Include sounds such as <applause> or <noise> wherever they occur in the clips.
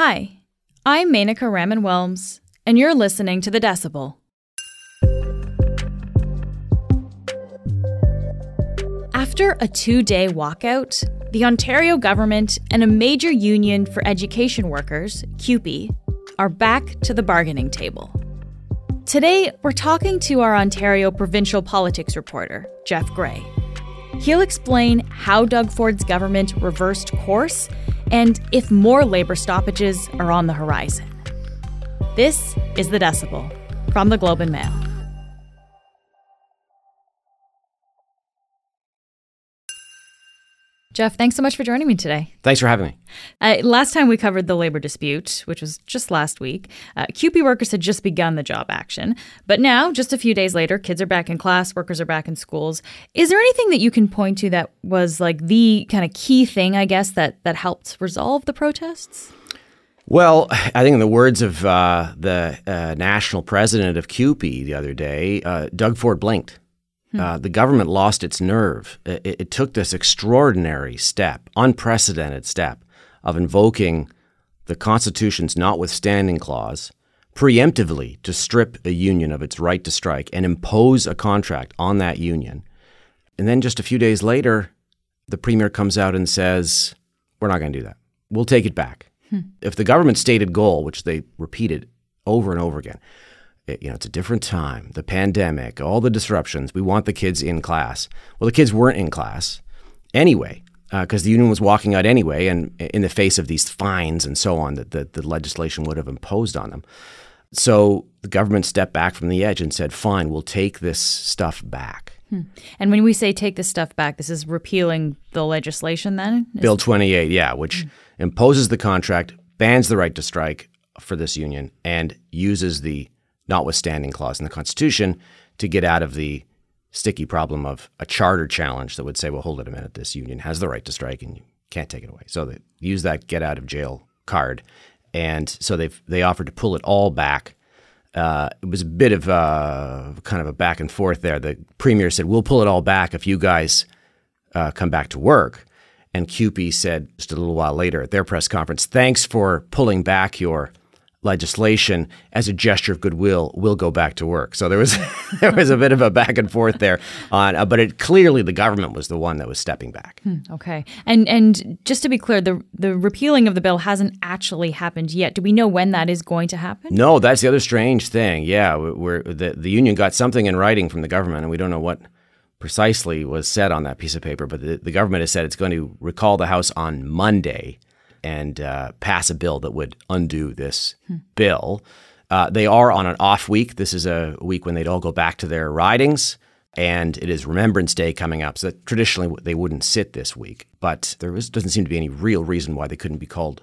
Hi, I'm Menaka Raman Wilms, and you're listening to The Decibel. After a two day walkout, the Ontario government and a major union for education workers, CUPE, are back to the bargaining table. Today, we're talking to our Ontario provincial politics reporter, Jeff Gray. He'll explain how Doug Ford's government reversed course and if more labor stoppages are on the horizon. This is The Decibel from the Globe and Mail. Jeff, thanks so much for joining me today. Thanks for having me. Uh, last time we covered the labor dispute, which was just last week, uh, CUPE workers had just begun the job action. But now, just a few days later, kids are back in class, workers are back in schools. Is there anything that you can point to that was like the kind of key thing, I guess, that, that helped resolve the protests? Well, I think in the words of uh, the uh, national president of CUPE the other day, uh, Doug Ford blinked. Hmm. Uh, the government lost its nerve. It, it, took this extraordinary step, unprecedented step, of invoking the Constitution's notwithstanding clause preemptively to strip a union of its right to strike and impose a contract on that union. And then just a few days later, the premier comes out and says, We're not going to do that. We'll take it back. Hmm. If the government's stated goal, which they repeated over and over again, it, you know, it's a different time, the pandemic, all the disruptions. We want the kids in class. Well, the kids weren't in class anyway because uh, the union was walking out anyway, and in the face of these fines and so on that the, the legislation would have imposed on them. So the government stepped back from the edge and said, "Fine, we'll take this stuff back." Hmm. And when we say take this stuff back, this is repealing the legislation. Then Bill 28, yeah, which hmm. imposes the contract, bans the right to strike for this union, and uses the notwithstanding clause in the Constitution to get out of the sticky problem of a charter challenge that would say, well, hold it a minute, this union has the right to strike and you can't take it away. So they use that get out of jail card. And so they they offered to pull it all back. Uh, it was a bit of a, kind of a back and forth there. The premier said, we'll pull it all back if you guys uh, come back to work. And CUPE said just a little while later at their press conference, thanks for pulling back your legislation as a gesture of goodwill will go back to work. So there was <laughs> there was a bit of a back and forth there on uh, but it clearly the government was the one that was stepping back. Hmm, okay. And and just to be clear the the repealing of the bill hasn't actually happened yet. Do we know when that is going to happen? No, that's the other strange thing. Yeah, where the the union got something in writing from the government and we don't know what precisely was said on that piece of paper, but the, the government has said it's going to recall the house on Monday and uh, pass a bill that would undo this hmm. bill. Uh, they are on an off week. This is a week when they'd all go back to their ridings, and it is Remembrance Day coming up. So traditionally they wouldn't sit this week, but there was, doesn't seem to be any real reason why they couldn't be called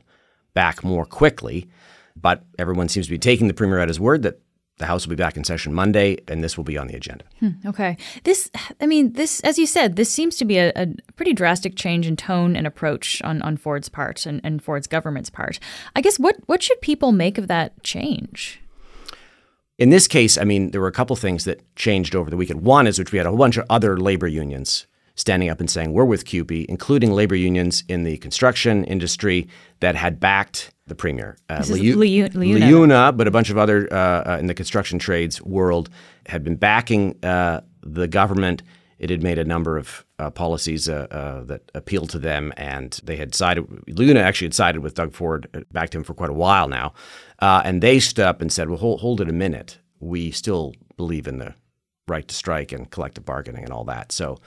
back more quickly. But everyone seems to be taking the premier at his word that the House will be back in session Monday, and this will be on the agenda. Hmm, okay. This, I mean, this, as you said, this seems to be a, a, pretty drastic change in tone and approach on, on Ford's part and, and Ford's government's part. I guess what, what should people make of that change? In this case, I mean, there were a couple things that changed over the weekend. One is which we had a whole bunch of other labor unions standing up and saying, we're with CUPE, including labor unions in the construction industry that had backed the premier. Uh, Liu- Liu- LiUNA, but a bunch of other uh, uh, in the construction trades world had been backing uh, the government. It had made a number of uh, policies uh, that appealed to them, and they had sided. LiUNA actually had sided with Doug Ford, backed him for quite a while now, and they stood up and said, "Well, hold, hold it a minute. We still believe in the right to strike and collective bargaining and all that." So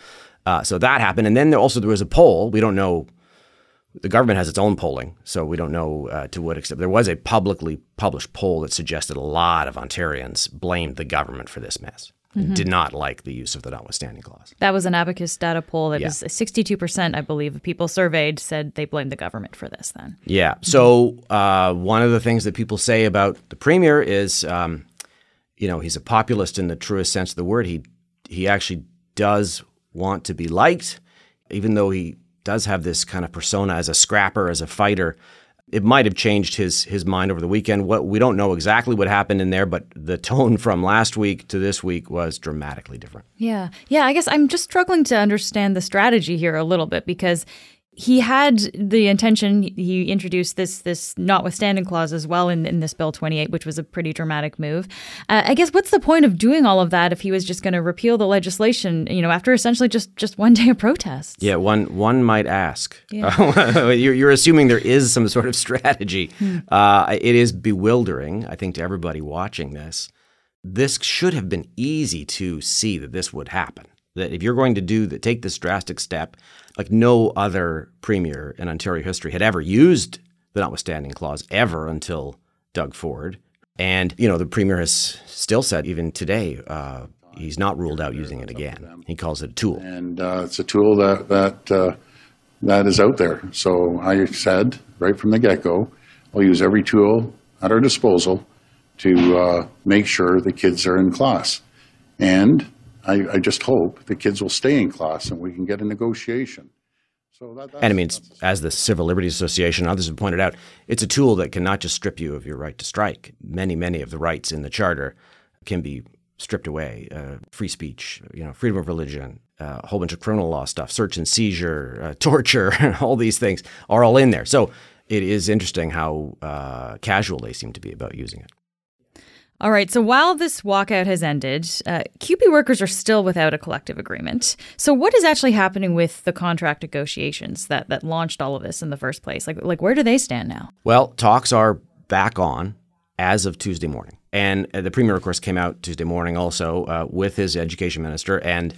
uh, so that happened, and then there also there was a poll. We don't know. The government has its own polling, so we don't know uh, to what extent. There was a publicly published poll that suggested a lot of Ontarians blamed the government for this mess. Mm-hmm. Did not like the use of the notwithstanding clause. That was an Abacus data poll that yeah. was 62%, I believe, of people surveyed said they blamed the government for this then. Yeah. So, uh, one of the things that people say about the premier is, um, you know, he's a populist in the truest sense of the word. He, he actually does want to be liked, even though he does have this kind of persona as a scrapper, as a fighter. It might have changed his his mind over the weekend. What we don't know exactly what happened in there, but the tone <laughs> from last week to this week was dramatically different. Yeah, yeah. I guess I'm just struggling to understand the strategy here a little bit because he had the intention. He introduced this this notwithstanding clause as well in, in this bill 28, which was a pretty dramatic move. Uh, I guess what's the point of doing all of that if he was just going to repeal the legislation? You know, after essentially just just one day of protests. Yeah, one one might ask. Yeah. <laughs> you're, you're, assuming there is some sort of strategy. Hmm. Uh, it is bewildering, I think, to everybody watching this. This should have been easy to see that this would happen. That if you're going to do the, take this drastic step like no other premier in Ontario history had ever used the notwithstanding clause ever until Doug Ford. And, you know, the premier has still said, even today, uh, he's not ruled out using it again. He calls it a tool. And uh, it's a tool that, that, uh, that is out there. So I said right from the get go, we'll use every tool at our disposal to uh, make sure the kids are in class. And I, I, just hope the kids will stay in class and we can get a negotiation. So that, and I mean, as the Civil Liberties Association and others have pointed out, it's a tool that can not just strip you of your right to strike. Many, many of the rights in the charter can be stripped away. Uh, free speech, you know, freedom of religion, uh, a whole bunch of criminal law stuff, search and seizure, uh, <laughs> torture, <laughs> all these things are all in there. So it is interesting how uh, casual they seem to be about using it. All right. So while this walkout has ended, uh, CUPE workers are still without a collective agreement. So what is actually happening with the contract negotiations that that launched all of this in the first place? Like, like where do they stand now? Well, talks are back on as of Tuesday morning, and uh, the premier, of course, came out Tuesday morning also uh, with his education minister and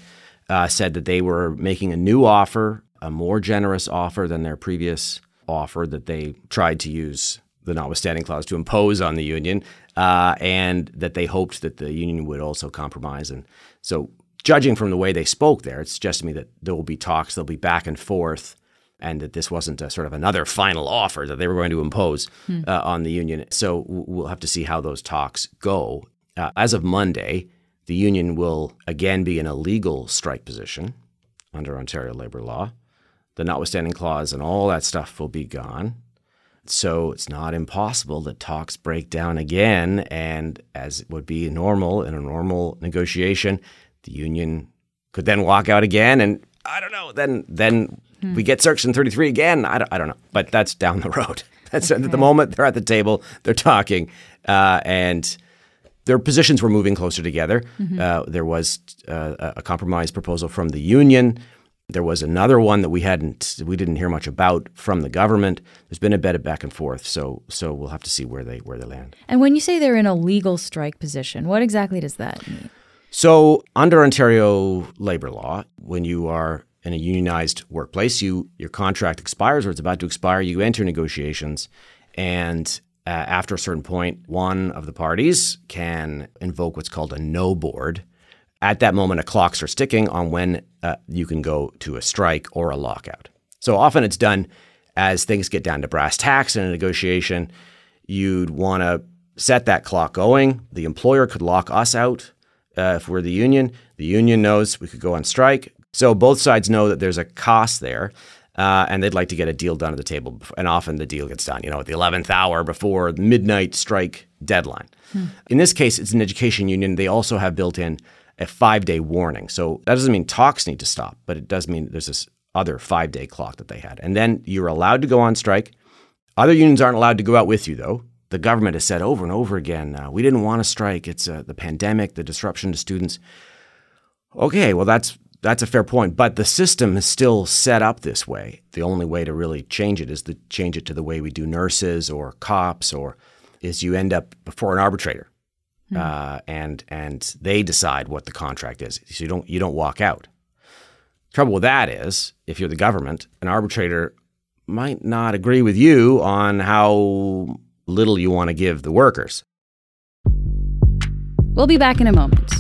uh, said that they were making a new offer, a more generous offer than their previous offer that they tried to use the notwithstanding clause to impose on the union, uh, and that they hoped that the union would also compromise. And so, judging from the way they spoke there, it suggests to me that there will be talks, there'll be back and forth, and that this wasn't a sort of another final offer that they were going to impose hmm. uh, on the union. So, we'll have to see how those talks go. Uh, as of Monday, the union will again be in a legal strike position under Ontario labor law. The notwithstanding clause and all that stuff will be gone. So it's not impossible that talks break down again. And as would be normal in a normal negotiation, the union could then walk out again. And I don't know, then then hmm. we get Section 33 again. I don't, I don't know. But that's down the road. <laughs> That's okay. at the moment they're at the table, they're talking. Uh, and their positions were moving closer together. Mm-hmm. Uh, there was uh, a compromise proposal from the union there was another one that we hadn't, we didn't hear much about from the government. There's been a bit of back and forth, so so we'll have to see where they where they land. And when you say they're in a legal strike position, what exactly does that mean? So under Ontario labor law, when you are in a unionized workplace, you your contract expires or it's about to expire. You enter negotiations, and uh, after a certain point, one of the parties can invoke what's called a no board at that moment, a clock starts ticking on when uh, you can go to a strike or a lockout. So often it's done as things get down to brass tacks in a negotiation. You'd want to set that clock going. The employer could lock us out uh, if we're the union. The union knows we could go on strike. So both sides know that there's a cost there. Uh, and they'd like to get a deal done at the table. And often the deal gets done, you know, at the 11th hour before the midnight strike deadline. Hmm. In this case, it's an education union. They also have built in a five day warning. So that doesn't mean talks need to stop, but it does mean there's this other five day clock that they had. And then you're allowed to go on strike. Other unions aren't allowed to go out with you, though. The government has said over and over again, uh, we didn't want to strike. It's uh, the pandemic, the disruption to students. Okay, well, that's that's a fair point, but the system is still set up this way. The only way to really change it is to change it to the way we do nurses or cops, or is you end up before an arbitrator mm. uh, and and they decide what the contract is. So you don't you don't walk out. Trouble with that is, if you're the government, an arbitrator might not agree with you on how little you want to give the workers. We'll be back in a moment.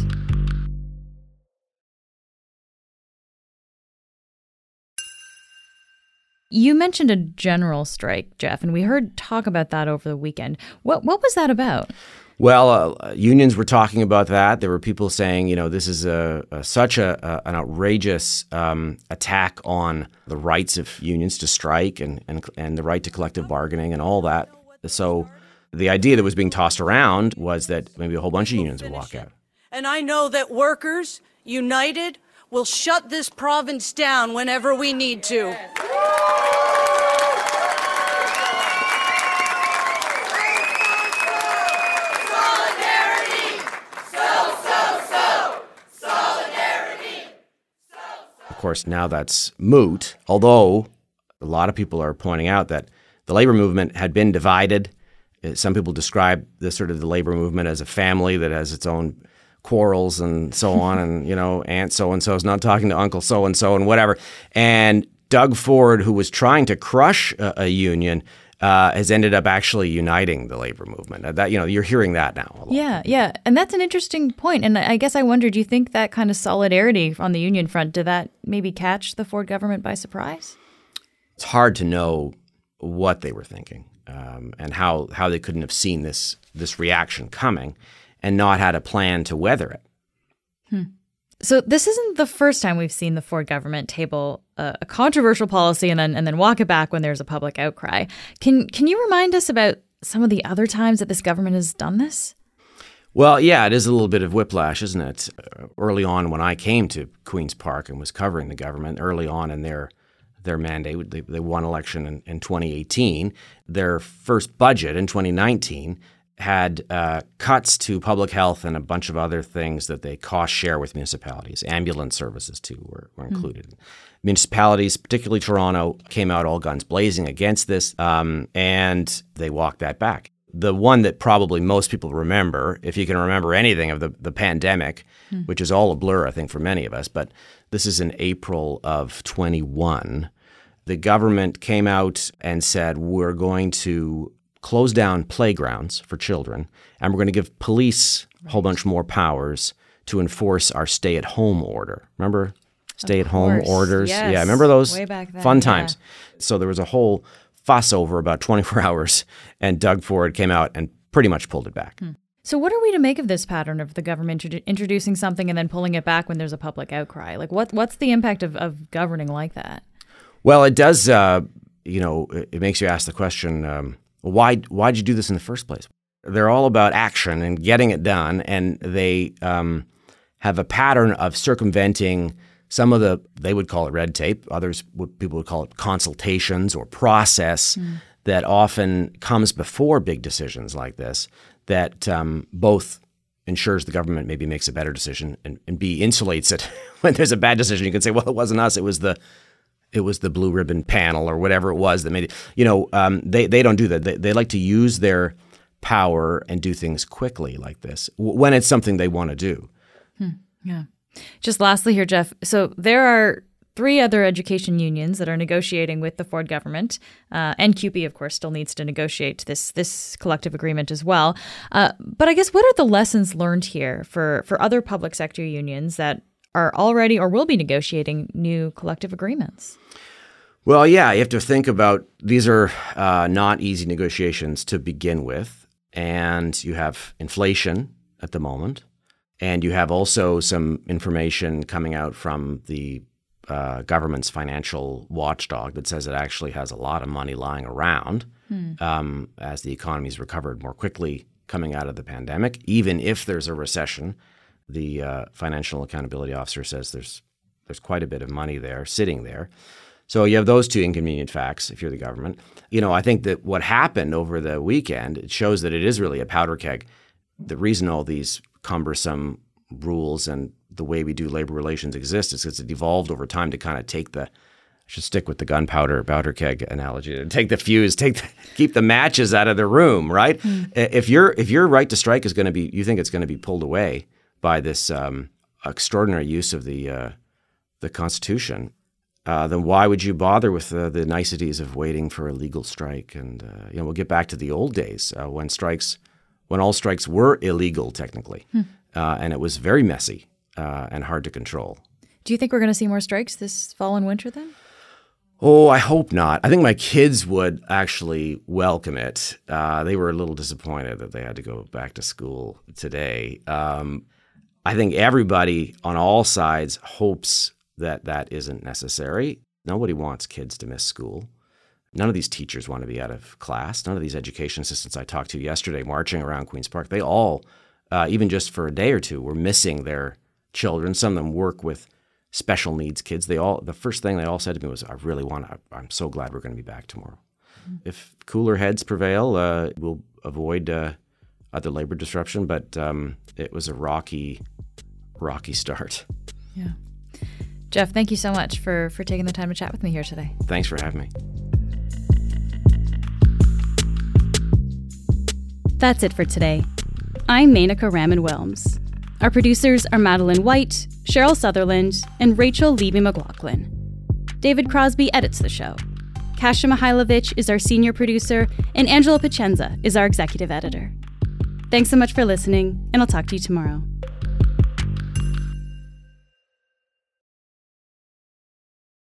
You mentioned a general strike, Jeff, and we heard talk about that over the weekend. What what was that about? Well, uh, unions were talking about that. There were people saying, you know, this is a, a such a, a, an outrageous um, attack on the rights of unions to strike and, and and the right to collective bargaining and all that. So, the idea that was being tossed around was that maybe a whole bunch of unions would walk out. And I know that workers united will shut this province down whenever we need to. Course, now that's moot, although a lot of people are pointing out that the labor movement had been divided. Uh, Some people describe the sort of the labor movement as a family that has its own quarrels and so <laughs> on, and you know, Aunt so and so is not talking to Uncle so and so and whatever. And Doug Ford, who was trying to crush a, a union, uh, has ended up actually uniting the labor movement. That you know, you're hearing that now. a lot. Yeah, yeah. And that's an interesting point. And I guess I wonder do you think that kind of solidarity on the union front, did that maybe catch the Ford government by surprise? it's hard to know what they were thinking um, and how, how they couldn't have seen this this reaction coming and not had a plan to weather it. So this isn't the first time we've seen the Ford government table a, a controversial policy and then and then walk it back when there's a public outcry. Can can you remind us about some of the other times that this government has done this? Well, yeah, it is a little bit of whiplash, isn't it? Uh, early on, when I came to Queens Park and was covering the government, early on in their their mandate, they, they won election in, in 2018. Their first budget in 2019 had uh, cuts to public health and a bunch of other things that they cost share with municipalities. Ambulance services too were, were included. Municipalities, particularly Toronto, came out all guns blazing against this, um, and they walked that back. The one that probably most people remember, if you can remember anything of the, the pandemic, which is all a blur, I think, for many of us, but this is in April of 21 the government came out and said we're going to close down playgrounds for children and we're going to give police a whole bunch more powers to enforce our stay at home order. Remember stay at home orders? yes. Yeah, remember those then, fun yeah. times. So there was a whole fuss over about <laughs> 24 hours and Doug Ford came out and pretty much pulled it back. So what are we to make of this pattern of the government introdu- introducing something and then pulling it back when there's a public outcry? Like what what's the impact of, of governing like that? Well, it does. Uh, you know, it, it makes you ask the question: um, Why? Why'd you do this in the first place? They're all about action and getting it done, and they um, have a pattern of circumventing some of the. They would call it red tape. Others would people would call it consultations or process that often comes before big decisions like this. That um, both ensures the government maybe makes a better decision and, and B insulates it <laughs> when there's a bad decision. You can say, well, it wasn't us; it was the it was the blue ribbon panel or whatever it was that made it. You know, um, they they don't do that. They, they like to use their power and do things quickly like this when it's something they want to do. Yeah. Just lastly here, Jeff. So there are three other education unions that are negotiating with the Ford government, uh, and CUPE, of course, still needs to negotiate this this collective agreement as well. Uh, but I guess what are the lessons learned here for for other public sector unions that are already or will be negotiating new collective agreements? Well, yeah, you have to think about these are uh, not easy negotiations to begin with, and you have inflation at the moment, and you have also some information coming out from the uh, government's financial watchdog that says it actually has a lot of money lying around um, as the economy's recovered more quickly coming out of the pandemic. Even if there's a recession, the uh, financial accountability officer says there's there's quite a bit of money there sitting there. So you have those two inconvenient facts if you're the government. You know, I think that what happened over the weekend it shows that it is really a powder keg. The reason all these cumbersome rules and the way we do labor relations exist is because it evolved over time to kind of take the I should stick with the gunpowder powder keg analogy. Take the fuse, take the, keep the matches out of the room, right? If your if your right to strike is going to be, you think it's going to be pulled away by this um, extraordinary use of the uh, the Constitution, uh, then why would you bother with uh, the niceties of waiting for a legal strike? And uh, you know, we'll get back to the old days uh, when strikes, when all strikes were illegal technically, uh, and it was very messy uh, and hard to control. Do you think we're going to see more strikes this fall and winter then? Oh, I hope not. I think my kids would actually welcome it. Uh, they were a little disappointed that they had to go back to school today. Um, I think everybody on all sides hopes that that isn't necessary. Nobody wants kids to miss school. None of these teachers want to be out of class. None of these education assistants I talked to yesterday marching around Queen's Park, they all, uh, even just for a day or two, were missing their children. Some of them work with special needs kids. They all, the first thing they all said to me was, I really want to, I'm so glad we're going to be back tomorrow. If cooler heads prevail, uh, we'll avoid uh, other labor disruption, but um, it was a rocky, rocky start. Yeah. Jeff, thank you so much for, for taking the time to chat with me here today. Thanks for having me. That's it for today. I'm Menaka Raman Wilms. Our producers are Madeline White, Cheryl Sutherland, and Rachel Levy McLaughlin. David Crosby edits the show. Kasia Mihailovic is our senior producer, and Angela Pacenza is our executive editor. Thanks so much for listening, and I'll talk to you tomorrow.